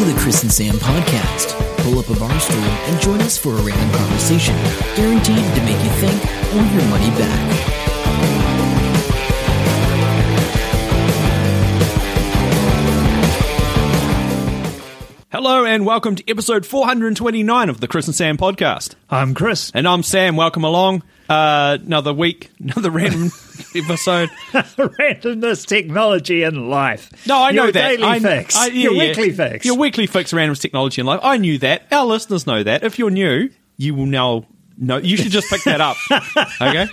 to the Chris and Sam podcast. Pull up a bar stool and join us for a random conversation, guaranteed to make you think or your money back. Hello and welcome to episode 429 of the Chris and Sam podcast. I'm Chris. And I'm Sam. Welcome along. Uh, another week, another random episode. Randomness, technology, and life. No, I know Your that. Daily I, fix. I- yeah, Your yeah. weekly fix. Your weekly fix, random technology in life. I knew that. Our listeners know that. If you're new, you will now know. You should just pick that up. Okay.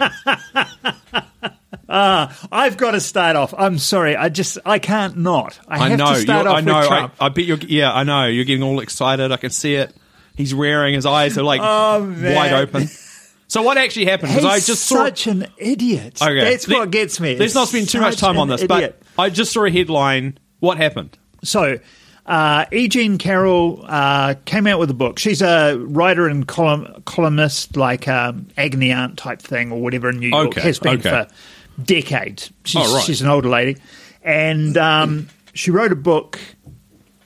I've got to start off. I'm sorry. I just I can't not. I, I have know. to start you're- off I know. with Trump. I bet you're. Yeah, I know. You're getting all excited. I can see it. He's rearing. His eyes are like Oh, wide open. So what actually happened? He's I just saw. such an idiot. Okay. That's Let- what gets me. Let's not spend too much time on this, idiot. but I just saw a headline. What happened? So, uh, E. Jean Carroll uh, came out with a book. She's a writer and column, columnist, like um, Agony Aunt type thing or whatever in New York. Okay, Has been okay. for decades. She's, Oh, right. she's an older lady. And um, she wrote a book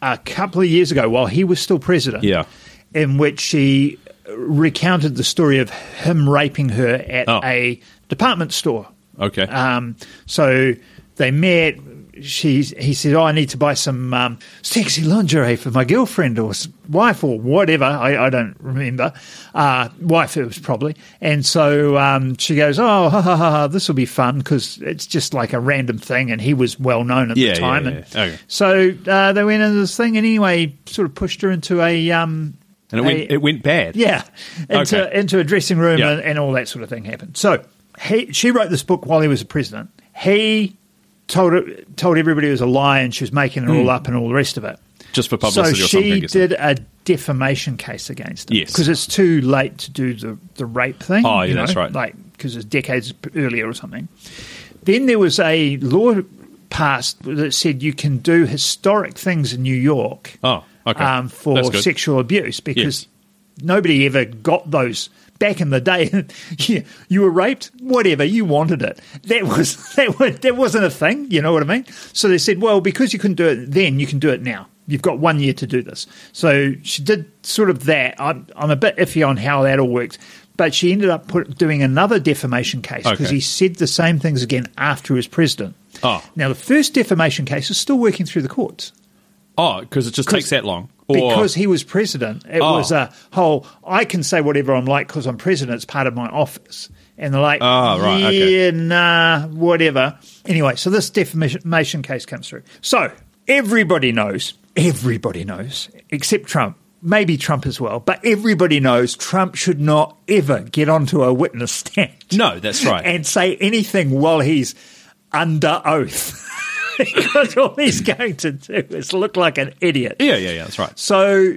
a couple of years ago while he was still president. Yeah. In which she recounted the story of him raping her at Oh. a department store. Okay. Um, so they met. She, he said, "Oh, I need to buy some um, sexy lingerie for my girlfriend or wife or whatever. I, I don't remember. Uh, wife, it was probably." And so um, she goes, "Oh, ha, ha, ha, ha, this will be fun because it's just like a random thing." And he was well known at Yeah, the time. yeah, and yeah. Okay. So uh, they went into this thing, and anyway, sort of pushed her into a um, and it went. a- It went bad. yeah, into Okay. into a dressing room Yeah. and, and all that sort of thing happened. So he, she wrote this book while he was a president. He told told everybody it was a lie and she was making it all up and all the rest of it. Just for So Hmm. publicity or something. I she did a defamation case against him. Yes. because it's too late to do the the rape thing. Oh, yeah, you that's right. Like because it's decades earlier or something. Then there was a law passed that said you can do historic things in New York Oh, okay. um, for sexual abuse because Yes. nobody ever got those back in the day. you, you were raped, whatever you wanted it. That was that was that wasn't a thing. You know what I mean? So they said, well, because you couldn't do it then, you can do it now. You've got one year to do this. So she did sort of that. I'm, I'm a bit iffy on how that all worked. But she ended up put, doing another defamation case because Okay. he said the same things again after he was president. Oh. Now, the first defamation case is still working through the courts Oh, because it just takes that long. Or, because he was president, it Oh. was a whole. I can say whatever I'm like because I'm president. It's part of my office, and they're like, Oh, right, yeah, okay. nah, whatever." Anyway, so this defamation case comes through. So everybody knows, everybody knows, except Trump. Maybe Trump as well, but everybody knows Trump should not ever get onto a witness stand no, that's right. and say anything while he's under oath. because all he's going to do is look like an idiot. yeah, yeah, yeah. That's right. So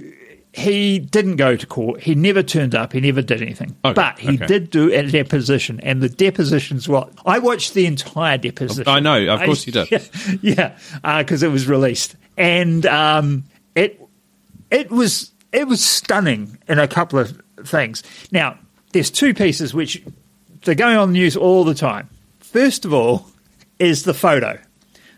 he didn't go to court. He never turned up. He never did anything. Okay, but he okay. did do a deposition, and the deposition's what I watched the entire deposition. I know, of I- course you did. Yeah, because it was released, and um, it it was it was stunning in a couple of things. Now, there's two pieces which they're going on the news all the time. First of all, is the photo.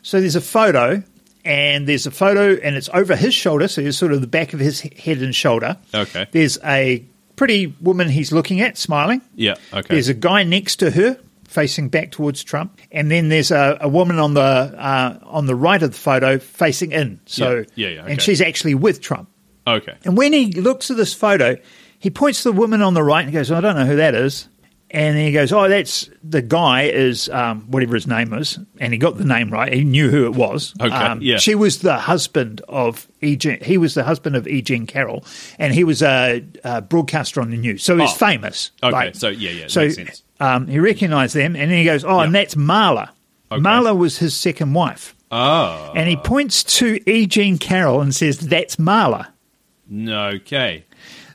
So there's a photo, and there's a photo, and it's over his shoulder, so it's sort of the back of his head and shoulder. Okay. There's a pretty woman he's looking at, smiling. Yeah, okay. There's a guy next to her, facing back towards Trump, and then there's a, a woman on the uh, on the right of the photo facing in. So Yeah, yeah, yeah, okay. and she's actually with Trump. Okay. And when he looks at this photo, he points to the woman on the right and goes, "I don't know who that is." And then he goes, "Oh, that's the guy is um, whatever his name is," and he got the name right. He knew who it was. Okay, Um, yeah. She was the husband of E. Jean, he was the husband of E. Jean Carroll, and he was a, a broadcaster on the news, so he's Oh. famous. Okay, so yeah, yeah, so makes sense. Um, he recognised them, and then he goes, "Oh, and that's Marla. Okay. Marla was his second wife." Oh, And he points to E. Jean Carroll and says, "That's Marla." okay.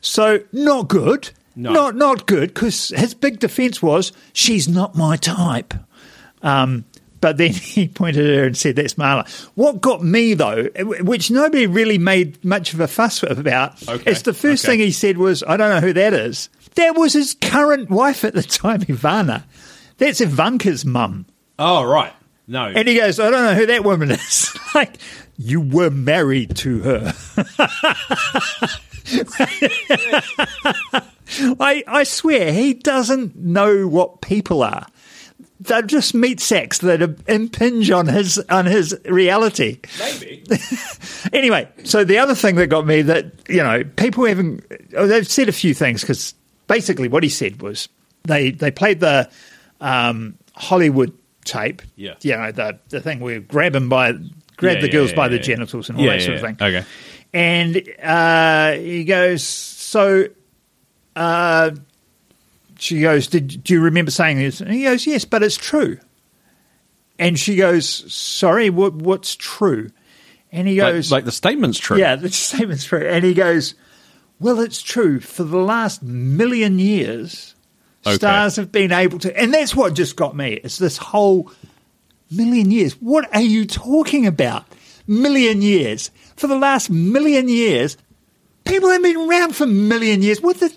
So not good. No. Not not good because his big defence was she's not my type. Um, but then he pointed at her and said, "That's Marla." What got me though, which nobody really made much of a fuss about, Okay, is the first okay. thing he said was, "I don't know who that is." That was his current wife at the time, Ivana. That's Ivanka's mum. Oh, right. No. And he goes, I don't know who that woman is. like, you were married to her. I, I swear, he doesn't know what people are. They're just meat sacks that impinge on his on his reality. Maybe. Anyway, so the other thing that got me that you know people haven't oh, they've said a few things because basically what he said was they they played the um, Hollywood tape. Yeah. you know the the thing where you grab them by grab Yeah, the yeah, girls yeah, by the genitals and all that sort of thing. okay. and uh, he goes so. Uh, she goes, Did, Do you remember saying this? And he goes, Yes, but it's true. And she goes, Sorry, what, what's true? And he Like, goes, like the statement's true. Yeah, the statement's true. And he goes, Well, it's true. For the last million years, Okay. stars have been able to. And that's what just got me. It's this whole million years. What are you talking about? Million years. For the last million years, people have been around for a million years. What the?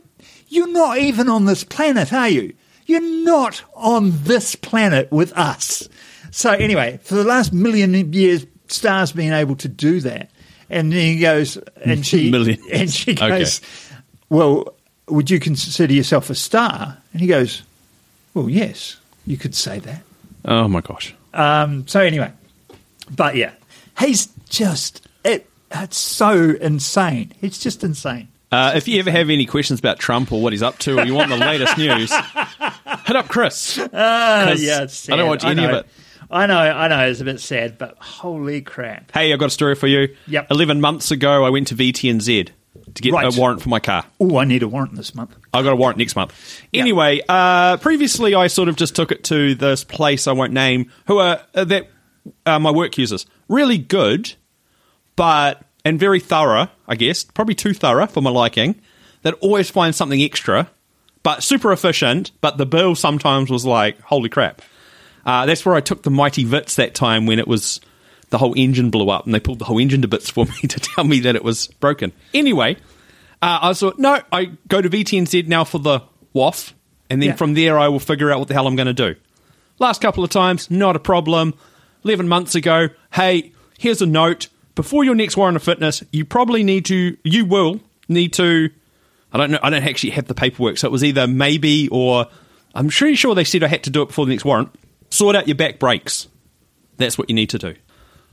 You're not even on this planet, are you? You're not on this planet with us. So anyway, for the last million years, stars being able to do that. And then he goes, and she, Million. and she Okay. goes, well, would you consider yourself a star? And he goes, well, yes, you could say that. Oh my gosh. Um, so anyway, but yeah, he's just it. It's so insane. It's just insane. Uh, if you ever have any questions about Trump or what he's up to, or you want the latest news, hit up Chris. Uh, 'Cause yeah, I don't watch any of it. I know, I know. It's a bit sad, but holy crap! Hey, I've got a story for you. Yep. 11 months ago, I went to VTNZ to get Right. a warrant for my car. Oh, I need a warrant this month. I got a warrant next month. Anyway, uh, previously I sort of just took it to this place I won't name, who are uh, that uh, my work uses. Really good, but and very thorough, I guess. Probably too thorough for my liking. That always finds something extra, but super efficient. But the bill sometimes was like, holy crap. Uh, that's where I took the mighty Vitz that time when it was the whole engine blew up, and they pulled the whole engine to bits for me to tell me that it was broken. Anyway, uh, I thought, no, I go to VTNZ now for the WOF, and then Yeah. from there I will figure out what the hell I'm going to do. Last couple of times, not a problem. 11 months ago, hey, here's a note. Before your next warrant of fitness, you probably need to, you will need to, I don't know, I don't actually have the paperwork, so it was either maybe or I'm pretty sure they said I had to do it before the next warrant. Sort out your back brakes. That's what you need to do.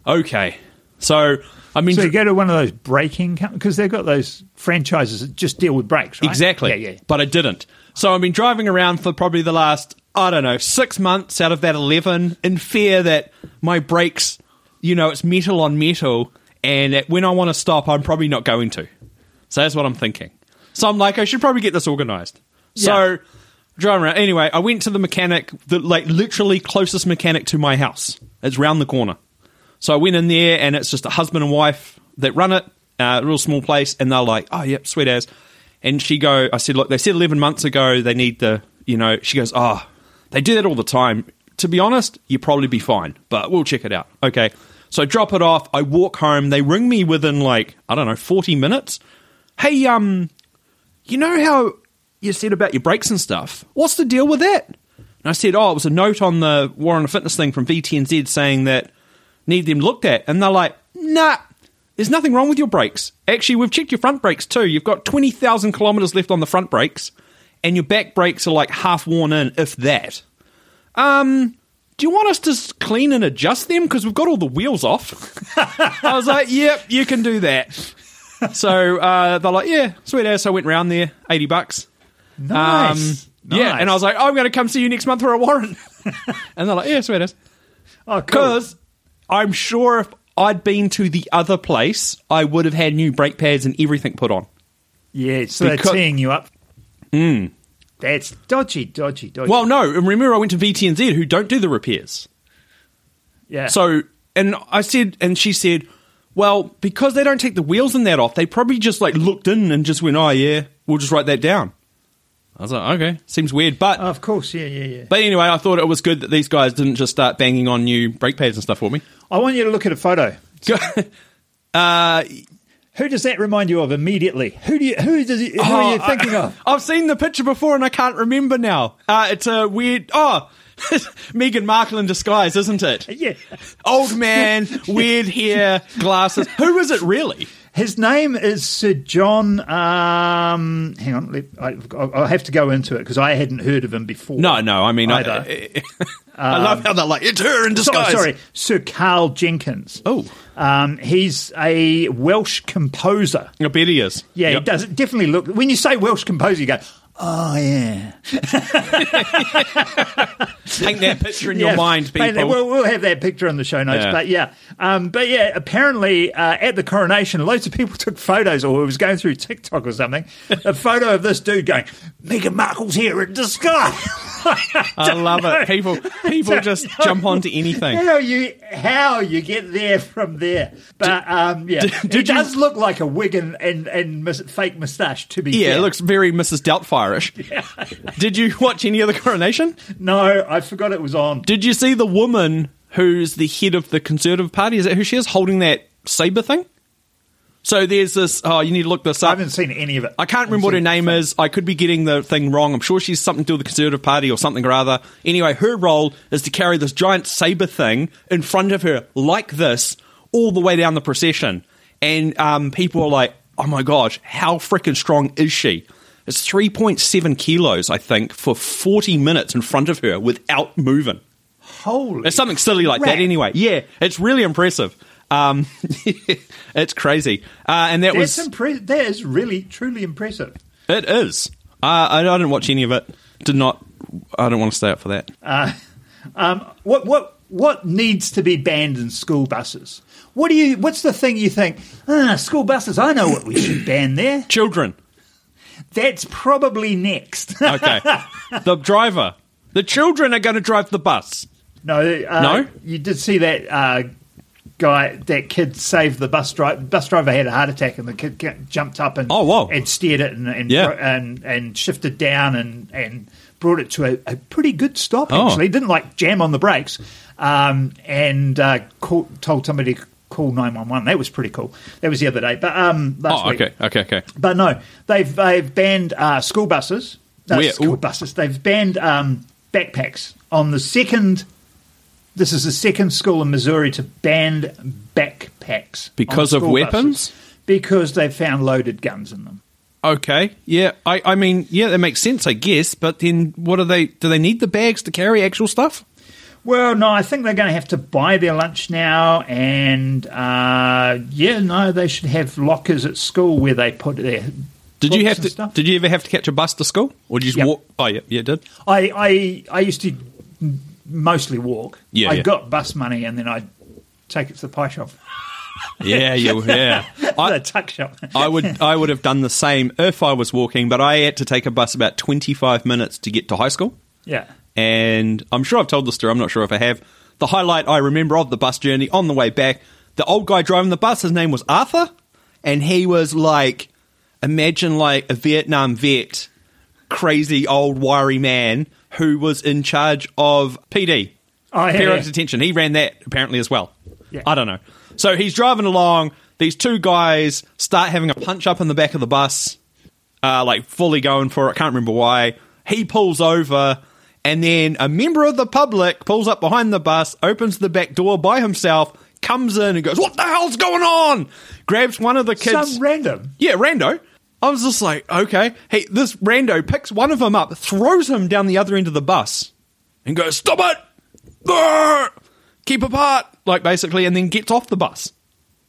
Okay. So, I mean, So you go to one of those braking because they've got those franchises that just deal with brakes, right? Exactly. Yeah, yeah. But I didn't. So I've been driving around for probably the last, I don't know, six months out of that 11 in fear that my brakes, you know, it's metal on metal. And that when I want to stop, I'm probably not going to. So that's what I'm thinking. So I'm like, I should probably get this organized. So driving around. Anyway, I went to the mechanic, the like literally closest mechanic to my house. It's round the corner. So I went in there, and it's just a husband and wife that run it, uh, a real small place, and they're like, "Oh, yep, sweet as." And she go, I said, "Look, they said eleven months ago they need the, you know." She goes, "Oh, they do that all the time." To be honest, you probably be fine, but we'll check it out. Okay. So I drop it off. I walk home. They ring me within like I don't know, forty minutes. Hey, um, you know how you said about your brakes and stuff? What's the deal with that? And I said, oh, it was a note on the Warren Fitness thing from VTNZ saying that need them looked at. And they're like, nah, there's nothing wrong with your brakes. Actually, we've checked your front brakes too. You've got 20,000 kilometers left on the front brakes, and your back brakes are like half worn in, if that. Um, do you want us to clean and adjust them? Because we've got all the wheels off. I was like, yep, you can do that. So uh, they're like, yeah, sweet ass. So I went round there, 80 bucks. Nice. Um, Yeah, and I was like, oh, I'm going to come see you next month for a warrant. and they're like, yeah, sweet as. oh, cool. Because I'm sure if I'd been to the other place, I would have had new brake pads and everything put on. Yeah, so Because- they're teeing you up. Mm. That's dodgy, dodgy, dodgy. Well, no, and remember I went to VTNZ who don't do the repairs. yeah. So, and I said, and she said, well, because they don't take the wheels and that off, they probably just like looked in and just went, oh, yeah, we'll just write that down. I was like, okay, seems weird. But of course, yeah, yeah, yeah. But anyway, I thought it was good that these guys didn't just start banging on new brake pads and stuff for me. I want you to look at a photo. uh, Who does that remind you of immediately? Who do you? Who does? You, who are you oh, thinking I, of? I've seen the picture before and I can't remember now. Uh, it's a weird. Oh, Meghan Markle in disguise, isn't it? Yeah. Old man, weird hair, glasses. Who is it really? His name is Sir John. Um, hang on, let, I, I'll have to go into it because I hadn't heard of him before. No, no. I mean, I, Either. I love how they're like it's her in disguise. sorry, Sir Karl Jenkins. Oh. um, he's a Welsh composer. I bet he is. Yeah, Yep. he does It definitely look. When you say Welsh composer, you go, "Oh yeah." Paint that picture in Yeah, your mind, that- people. We'll, we'll have that picture in the show notes. Yeah. But yeah, um, but yeah, apparently uh, at the coronation, loads of people took photos, or it was going through TikTok or something. a photo of this dude going, "Meghan Markle's here in disguise." I love it. People, people just jump onto anything. How you how you get there from there? But um, yeah, did- it you- does look like a wig and and, and mis- fake moustache. To be Yeah, fair. it looks very Mrs. Doubtfire-ish. Did you watch any of the coronation? No, I forgot it was on. Did you see the woman who's the head of the Conservative Party? Is that who she is holding that saber thing? So there's this. Oh, you need to look this up. I haven't seen any of it. I can't remember what her name is. I could be getting the thing wrong. I'm sure she's something to do with the Conservative Party or something or other. Anyway, her role is to carry this giant saber thing in front of her like this all the way down the procession. And um, people are like, oh my gosh, how freaking strong is she? It's 3.7 kilos, I think, for 40 minutes in front of her without moving. Holy, It's something silly like crap. that anyway. Yeah, it's really impressive. Um, it's crazy. Uh, and that That's was. impre- that is really truly impressive. It is. Uh, I, I didn't watch any of it. Did not. I don't want to stay up for that. Um, what what what needs to be banned in school buses? What do you? What's the thing you think? Ah, school buses. I know what we should ban there. Children. That's probably next. Okay. the driver. The children are going to drive the bus. no, uh, No? You did see that uh, guy, that kid saved the bus driver. Bus driver had a heart attack, and the kid jumped up and Oh, whoa. and steered it and and, Yeah. and and shifted down and and brought it to a, a pretty good stop. Oh. Actually, didn't like jam on the brakes, um, and uh, told somebody to call nine one one. That was pretty cool. That was the other day, but um, last Oh, week. okay. Okay. Okay. But no, they've they've banned uh, school buses. Where? school Ooh. buses. They've banned um, backpacks on the second. This is the second school in Missouri to ban backpacks Because of weapons? buses because they've found loaded guns in them. Okay. Yeah. I, I mean, yeah, that makes sense, I guess. But then what do they. Do they need the bags to carry actual stuff? Well, no, I think they're going to have to buy their lunch now, and uh, yeah, no, they should have lockers at school where they put their. Did you have to? Stuff. Did you ever have to catch a bus to school, or did you just Yep. walk? Oh, yeah, yeah, did. I, I I used to mostly walk. Yeah, I yeah. got bus money, and then I would take it to the pie shop, Yeah, yeah, I, the tuck shop. I would, I would have done the same if I was walking, but I had to take a bus about twenty-five minutes to get to high school. yeah. and I'm sure I've told the story. I'm not sure if I have. The highlight I remember of the bus journey on the way back, the old guy driving the bus, his name was Arthur, and he was like, imagine like a Vietnam vet, crazy old wiry man who was in charge of PD, Oh, yeah, periodic yeah. detention. He ran that apparently as well. Yeah. I don't know. So he's driving along. These two guys start having a punch up in the back of the bus uh, like fully going for it. Can't remember why. He pulls over, and then a member of the public pulls up behind the bus, opens the back door by himself, comes in and goes, "What the hell's going on?" Grabs one of the kids. Some random. yeah, rando. I was just like, okay. Hey, this rando picks one of them up, throws him down the other end of the bus, and goes, "Stop it! Arr! Keep apart!" Like basically, and then gets off the bus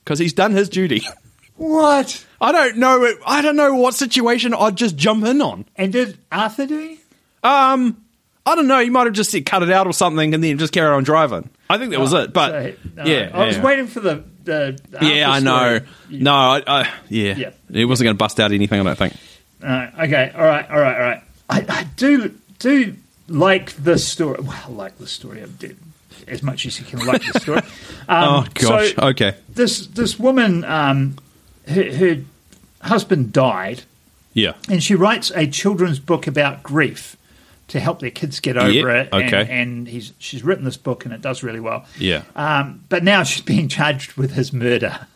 because he's done his duty. What? I don't know. it- I don't know what situation I'd just jump in on. And did Arthur do? Um, I don't know. You might have just said cut it out or something, and then just carry on driving. I think that was it. But So, no, yeah, I was yeah. waiting for the. the Yeah, I know. No, I, I, yeah. Yeah. it wasn't going to bust out anything. I don't think. Uh, okay, all right, all right, all right. I, I do do like the story. Well, I like the story. I did as much as you can like the story. Um, oh gosh. so okay. this this woman, um, her, her husband died, Yeah. and she writes a children's book about grief to help their kids get over Yeah, it. And, okay. and he's she's written this book, and it does really well. Yeah. Um, but now she's being charged with his murder.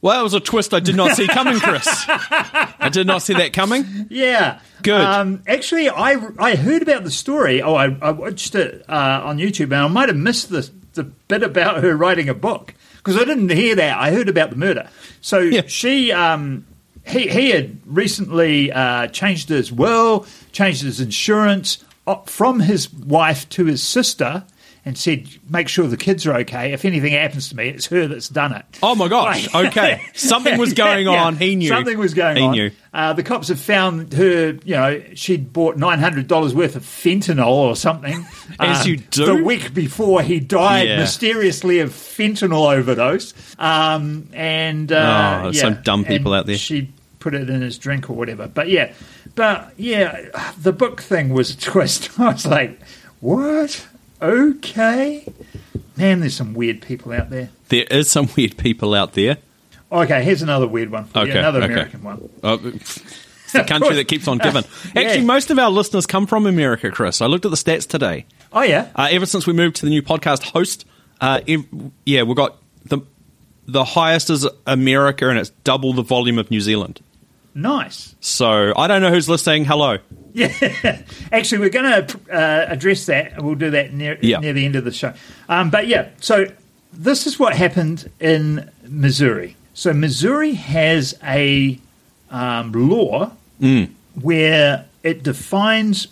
Well, that was a twist I did not see coming, Chris. I did not see that coming. Yeah. Good. Um, actually, I, I heard about the story. Oh, I, I watched it uh, on YouTube, and I might have missed the, the bit about her writing a book because I didn't hear that. I heard about the murder. So Yeah. she, um, he, he had recently uh, changed his will, changed his insurance from his wife to his sister. And said, make sure the kids are okay. If anything happens to me, it's her that's done it. Oh my gosh. Like- Okay. Something was going Yeah, on. He knew. Something was going He on. knew. Uh, the cops have found her, you know, she'd bought $900 worth of fentanyl or something. As um, you do. The week before he died Yeah. mysteriously of fentanyl overdose. Um, and, uh, Oh, yeah, some dumb people out there. She put it in his drink or whatever. But yeah, but yeah, the book thing was a twist. I was like, what? Okay. Man, there's some weird people out there. There is some weird people out there. Okay, here's another weird one. For you, Okay, another okay. American one. Oh, it's the country that keeps on giving. Yeah. Actually, most of our listeners come from America, Chris. I looked at the stats today. Oh yeah, Uh, ever since we moved to the new podcast host, uh, ev- yeah, we've got the the highest is America, and it's double the volume of New Zealand. Nice. So I don't know who's listening. Hello. Yeah, actually, we're going to uh, address that. We'll do that near Yeah. near the end of the show. Um, but yeah, so this is what happened in Missouri. So Missouri has a um, law where it defines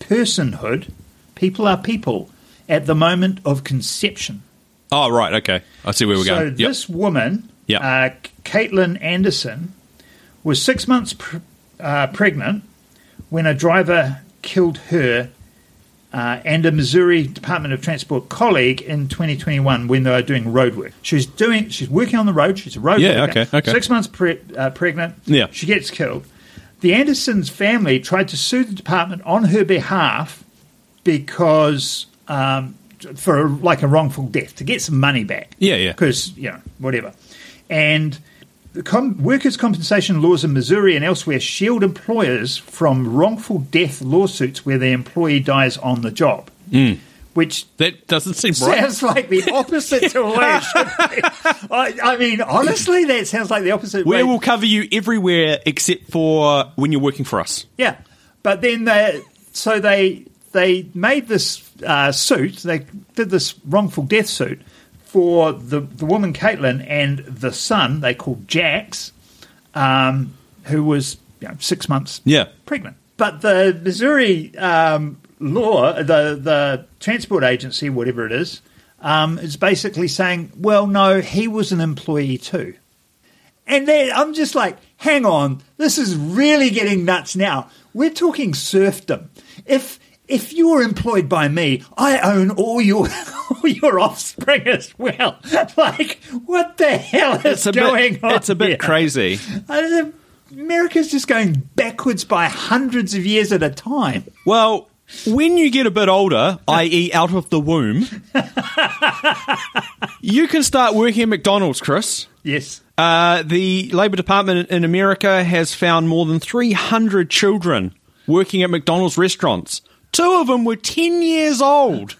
personhood. People are people at the moment of conception. Oh, right. Okay. I see where we're so going. Yep. this woman, Yep. uh, Caitlin Anderson, was six months pr- uh, pregnant when a driver killed her uh, and a Missouri Department of Transport colleague in 2021 when they were doing road work. She's doing, she's working on the road. She's a road Yeah, worker. okay, okay. Six months pre- uh, pregnant. Yeah. she gets killed. The Andersons' family tried to sue the department on her behalf because um, for like a wrongful death to get some money back. Yeah, yeah. Because you know whatever, and com- workers' compensation laws in Missouri and elsewhere shield employers from wrongful death lawsuits where the employee dies on the job, which. that doesn't seem right. Sounds like the opposite to it. I, I mean, honestly, that sounds like the opposite. We way. will cover you everywhere except for when you're working for us. Yeah, but then they so they they made this uh, suit. They did this wrongful death suit for the the woman Caitlin and the son they called Jax, um, who was you know, six months Yeah. pregnant. But the Missouri um, law, the the transport agency, whatever it is, um, is basically saying, well, no, he was an employee too. And then I'm just like, hang on, this is really getting nuts now. We're talking serfdom. If if you're employed by me, I own all your all your offspring as well. Like, what the hell is going bit, on? It's a bit here? crazy. America's just going backwards by hundreds of years at a time. Well, when you get a bit older, i.e., out of the womb, you can start working at McDonald's, Chris. Yes. Uh, the Labor Department in America has found more than 300 children working at McDonald's restaurants. Two of them were 10 years old.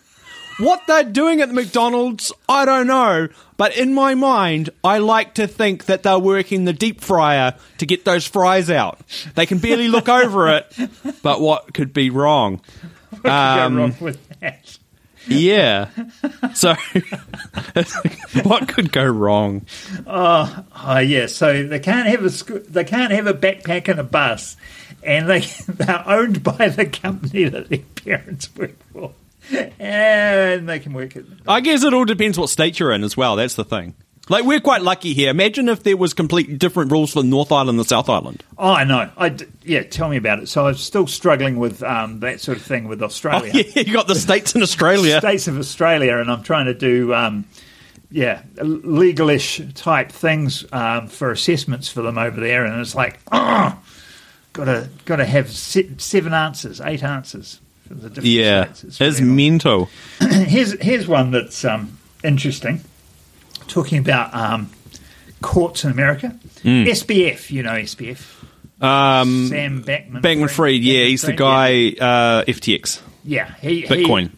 What they're doing at the McDonald's, I don't know. But in my mind, I like to think that they're working the deep fryer to get those fries out. They can barely look over it, but what could be wrong? What could Um, go wrong with that? Yeah. So, what could go wrong? Oh yeah, so they can't have a they can't have a backpack and a bus, and they they're owned by the company that their parents work for, and they can work it. I guess it all depends what state you're in as well. That's the thing. Like we're quite lucky here. Imagine if there was completely different rules for North Island and South Island. Oh, I know. I d- yeah, tell me about it. So I'm still struggling with um, that sort of thing with Oh, Australia. yeah, you got the states in Australia. states of Australia, and I'm trying to do, um, yeah, legalish type things um, for assessments for them over there, and it's like, oh, gotta gotta have se- seven answers, eight answers for the different Yeah, states. it's mental. here's here's one that's um, interesting. Talking about um, courts in America, SBF, you know SBF. Um, Sam Bankman. Bankman Fried, yeah, he's the Bankman-Fried, guy uh, FTX. Yeah, he, Bitcoin.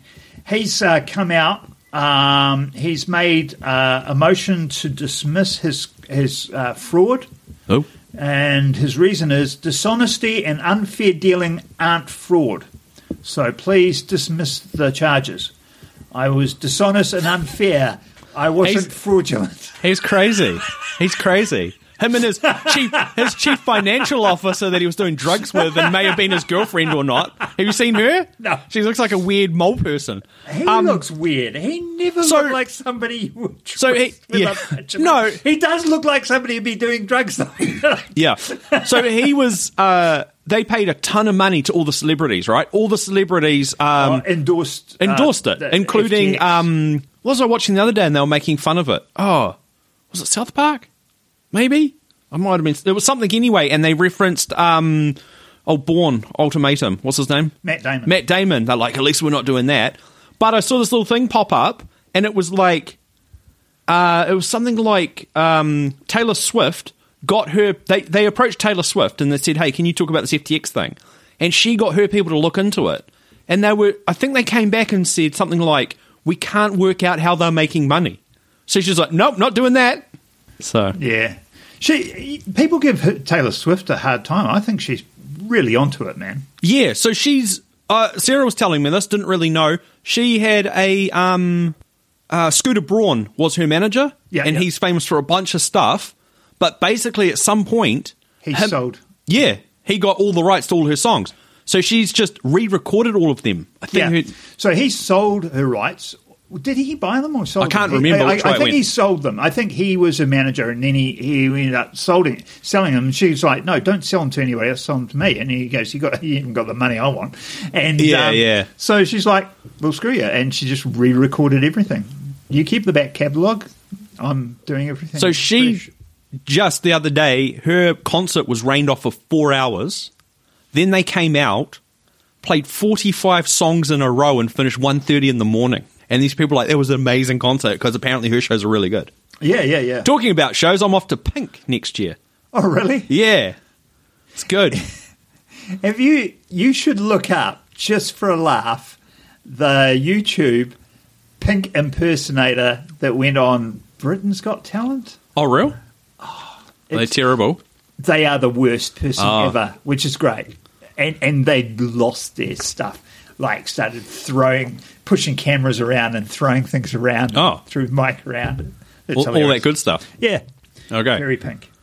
He, he's uh, come out Um, he's made uh, a motion to dismiss his his uh, fraud, Oh, and his reason is dishonesty and unfair dealing aren't fraud. So please dismiss the charges. I was dishonest and unfair. I wasn't He's- fraudulent. he's crazy. He's crazy. Him and his chief, his chief financial officer that he was doing drugs with, and may have been his girlfriend or not. Have you seen her? No. She looks like a weird mole person. He Um, looks weird. He never so- looked like somebody you would So he- yeah. a bunch of No. he does look like somebody who'd be doing drugs though. Yeah. So he was. Uh, they paid a ton of money to all the celebrities, right? All the celebrities um, endorsed uh, endorsed it, including. Um, what was I watching the other day? And they were making fun of it. Oh, was it South Park? Maybe I might have been. There was something anyway, and they referenced. Um, oh, Bourne Ultimatum. What's his name? Matt Damon. Matt Damon. They're like, at least we're not doing that. But I saw this little thing pop up, and it was like, uh, it was something like um, Taylor Swift got her. They they approached Taylor Swift and they said, "Hey, can you talk about this FTX thing?" And she got her people to look into it, and they were. I think they came back and said something like, "We can't work out how they're making money." So she's like, "Nope, not doing that." So Yeah, she. People give Taylor Swift a hard time. I think she's really onto it, man. Yeah, so she's uh, Sarah was telling me this, didn't really know. She had a um uh, Scooter Braun was her manager, Yeah, and yeah. he's famous for a bunch of stuff. But basically, at some point, He him- sold. Yeah, he got all the rights to all her songs. So she's just re-recorded all of them. I think. Yeah. her- So he sold her rights. Did he buy them or sold I can't them? He- remember I, I think went. he sold them. I think he was a manager, and then he, he ended up it, selling them. And she's like, "No, don't sell them to anybody else. Sell them to me." And he goes, "You got, you haven't got the money I want." And Yeah, um, yeah. So she's like, "Well, screw you," and she just re-recorded everything. You keep the back catalogue. I'm doing everything. So she fresh. just the other day, her concert was rained off for four hours. Then they came out, played forty-five songs in a row, and finished 1.30 in the morning. And these people are like, it was an amazing concert because apparently her shows are really good. Yeah, yeah, yeah. Talking about shows, I'm off to Pink next year. Oh, really? Yeah, it's good. Have you? You should look up just for a laugh the YouTube Pink impersonator that went on Britain's Got Talent. oh, real? Oh, They're terrible. They are the worst person Oh. ever, which is great. And and they lost their stuff. Like started throwing, pushing cameras around and throwing things around. Oh. through mic around. All, all that good stuff. Yeah. Okay. Very pink.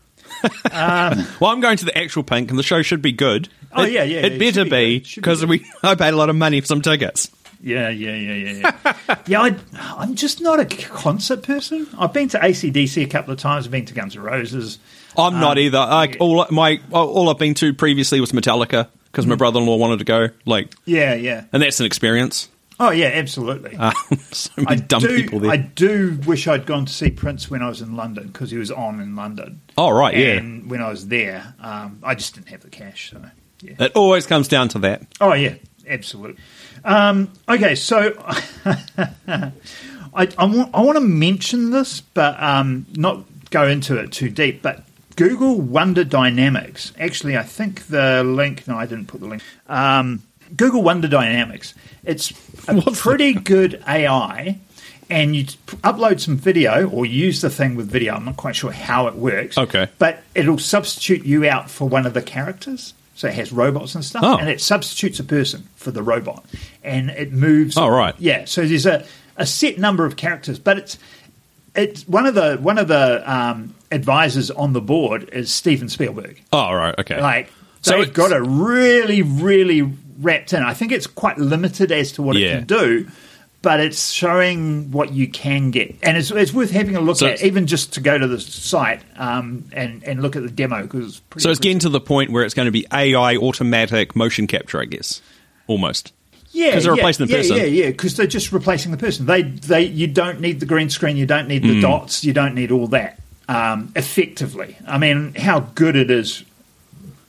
Well, I'm going to the actual Pink, and the show should be good. Oh, It- yeah, yeah, It it better be be be because we I paid a lot of money for some tickets. Yeah, yeah, yeah, yeah, yeah. yeah, I, I'm just not a concert person. I've been to ACDC a couple of times. I've been to Guns N' Roses. I'm Um, not either. Like all my all I've been to previously was Metallica because Mm. my brother-in-law wanted to go. Like, Yeah, yeah. and that's an experience. Oh, yeah, absolutely. Uh, so I many dumb do. people there. I do wish I'd gone to see Prince when I was in London because he was on in London. oh right, yeah. And when I was there, um, I just didn't have the cash. So yeah. It always comes down to that. Oh yeah, absolutely. Um, okay, so I, I, want, I want to mention this, but um, not go into it too deep. But Google Wonder Dynamics. Actually, I think the link. No, I didn't put the link. Um, Google Wonder Dynamics. It's a pretty good AI. And you upload some video or use the thing with video. I'm not quite sure how it works. Okay. But it'll substitute you out for one of the characters. So it has robots and stuff. Oh. And it substitutes a person for the robot. And it moves. Oh, right. Yeah. So there's a, a set number of characters, but it's it's one of the one of the um, advisors on the board is Steven Spielberg. Oh right, okay. Like So they've it's- got it really, really wrapped in. I think it's quite limited as to what Yeah. it can do, but it's showing what you can get, and it's, it's worth having a look So at, even just to go to the site um, and and look at the demo because so it's getting to the point where it's going to be AI automatic motion capture, I guess, almost. Yeah, 'cause they're yeah, replacing the yeah, person. Yeah, yeah, because they're just replacing the person. They they you don't need the green screen, you don't need the Hmm. dots, you don't need all that. Um, effectively, I mean, how good it is.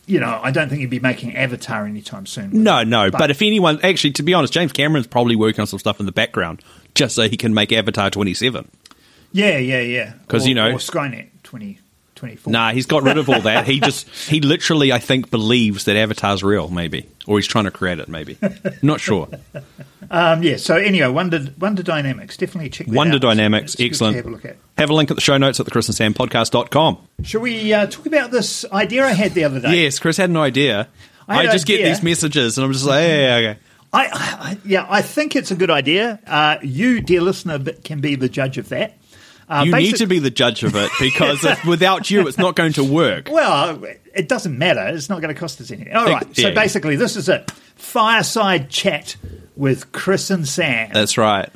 You know, I don't think you'd be making Avatar anytime soon. No, no. But, if anyone, actually, to be honest, James Cameron's probably working on some stuff in the background just so he can make Avatar 27. Yeah, yeah, yeah. Because you know- or Skynet twenty twenty four. Nah, he's got rid of all that. He just, he literally, I think, believes that Avatar's real, maybe. Or he's trying to create it, maybe. Not sure. Um, yeah. So anyway, Wonder Wonder Dynamics. Definitely check that Wonder out. Dynamics, excellent. have a look at. Have a link at the show notes at the Chris and Sam podcast.com. Shall we uh, talk about this idea I had the other day? Yes, Chris had an idea. I I, just get these messages and I'm just like, yeah, okay. I, I, yeah, I think it's a good idea. Uh, you, dear listener, can be the judge of that. Uh, You need to be the judge of it because if, without you, it's not going to work. Well, it doesn't matter. It's not going to cost us anything. All right. So basically, this is it: fireside chat with Chris and Sam. That's right.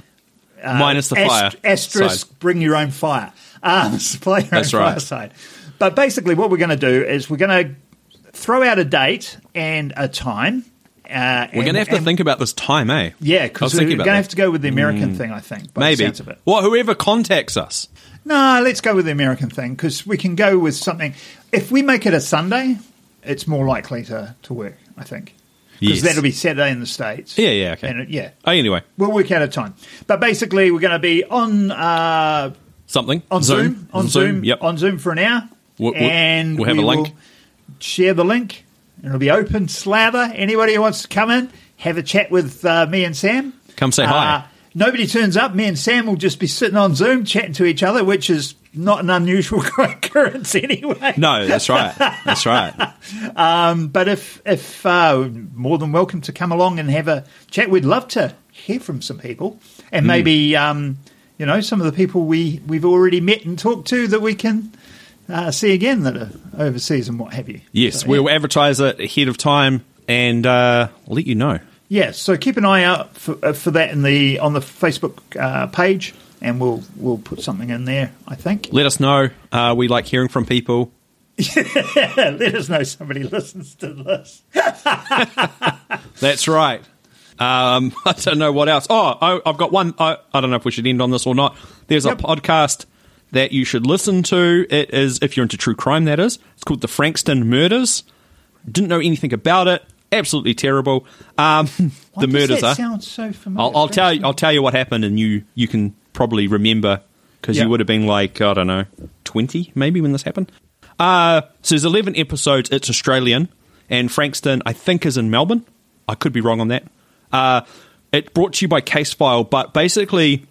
Minus the Ast- fire. Asterisk, side. bring your own fire. Um, supply your That's own right. fireside. But basically, what we're going to do is we're going to throw out a date and a time. Uh, We're going to have to think about this time, eh? Yeah, because we're going to have to go with the American thing, I think. Maybe. The sounds of it. Well, whoever contacts us. No, let's go with the American thing because we can go with something. If we make it a Sunday, it's more likely to, to work, I think. Because Yes. that'll be Saturday in the States. Yeah, yeah, okay. It, yeah, Oh, anyway, we'll work out a time. But basically, we're going to be on uh, something. on Zoom, on Zoom, Yep. on Zoom for an hour, we'll- and we'll have we a link. share the link. It'll be open slather. Anybody who wants to come in, have a chat with uh, me and Sam. Come say hi. Uh, nobody turns up. Me and Sam will just be sitting on Zoom chatting to each other, which is not an unusual occurrence anyway. No, that's right. That's right. But if if uh, more than welcome to come along and have a chat, we'd love to hear from some people, and Hmm. maybe um, you know some of the people we we've already met and talked to that we can uh, see again that are overseas and what have you. Yes, So, we'll yeah. advertise it ahead of time and uh, let you know. Yeah, so keep an eye out for, uh, for that in the on the Facebook uh, page, and we'll we'll put something in there. I think. Let us know. Uh, we like hearing from people. Let us know somebody listens to this. That's right. Um, I don't know what else. Oh, I, I've got one. I, I don't know if we should end on this or not. There's Yep. a podcast that you should listen to. It is, if you're into true crime, that is. It's called The Frankston Murders. Didn't know anything about it. Absolutely terrible. Um, the murders are. sound so familiar? I'll, I'll tell you. I'll tell you what happened, and you you can probably remember because Yeah. you would have been like I don't know twenty maybe when this happened. Uh, so there's eleven episodes. It's Australian, and Frankston I think is in Melbourne. I could be wrong on that. Uh, it brought to you by Casefile, but basically,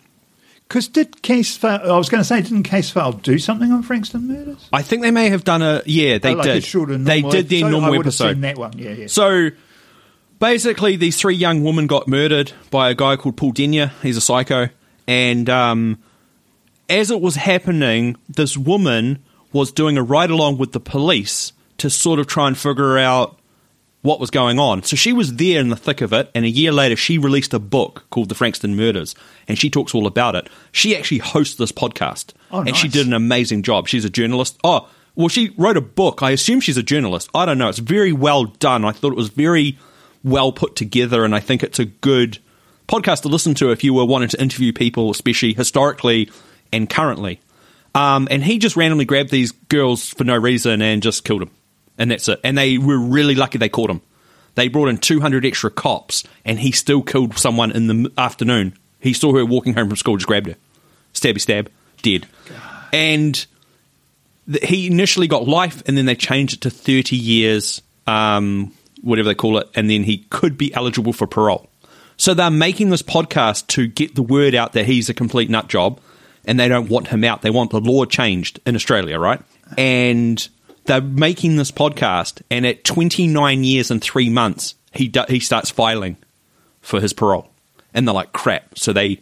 Because did Casefile? I was going to say, didn't Casefile do something on Frankston murders? I think they may have done a yeah they Oh, like did they did their episode? normal I episode. seen that one. Yeah, yeah. So basically, these three young women got murdered by a guy called Paul Denyer. He's a psycho. And um, as it was happening, this woman was doing a ride along with the police to sort of try and figure out what was going on. So she was there in the thick of it, and a year later, she released a book called The Frankston Murders, and she talks all about it. She actually hosts this podcast, Oh, and she did an amazing job. She's a journalist. Oh, well, she wrote a book. I assume she's a journalist. I don't know. It's very well done. I thought it was very well put together, and I think it's a good podcast to listen to if you were wanting to interview people, especially historically and currently. Um, and he just randomly grabbed these girls for no reason and just killed them. And that's it. And they were really lucky they caught him. They brought in 200 extra cops, and he still killed someone in the afternoon. He saw her walking home from school, just grabbed her. Stabby stab, dead. And th- he initially got life, and then they changed it to 30 years, um, whatever they call it, and then he could be eligible for parole. So they're making this podcast to get the word out that he's a complete nut job, and they don't want him out. They want the law changed in Australia, right? And they're making this podcast, and at 29 years and three months, he do- he starts filing for his parole, and they're like crap. So they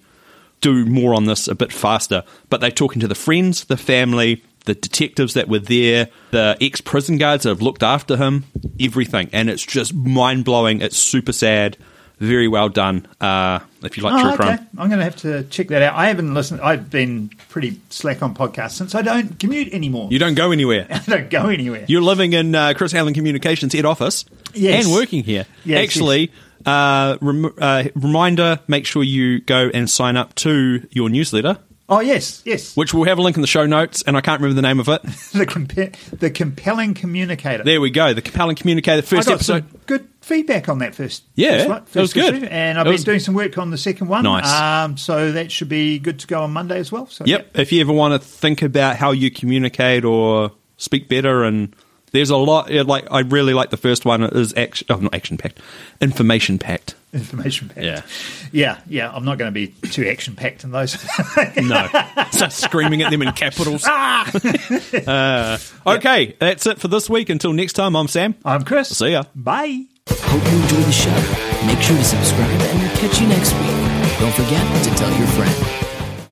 do more on this a bit faster. But they're talking to the friends, the family, the detectives that were there, the ex prison guards that have looked after him, everything. And it's just mind blowing. It's super sad. Very well done. Uh, if you like true Oh, okay. crime. I'm going to have to check that out. I haven't listened. I've been pretty slack on podcasts since I don't commute anymore. You don't go anywhere. I don't go anywhere. You're living in uh, Chris Allen Communications head office Yes. and working here. Yes, Actually, Uh, rem- uh, reminder: make sure you go and sign up to your newsletter, oh yes, yes. which we'll have a link in the show notes. And I can't remember the name of it. the compa- the compelling communicator. There we go. The compelling communicator. I First got episode. some good feedback on that first. Yeah, first that was good. issue, and I've That been was- doing some work on the second one. Nice. Um, so that should be good to go on Monday as well. So Yep. If you ever want to think about how you communicate or speak better and There's a lot. Like I really like the first one. It is action. Oh, not action packed. Information packed. Information packed. Yeah. yeah, yeah. I'm not going to be too action packed in those. No. Start screaming at them in capitals. Uh, okay, that's it for this week. Until next time, I'm Sam. I'm Chris. See ya. Bye. Hope you enjoyed the show. Make sure to subscribe and we'll catch you next week. Don't forget to tell your friend.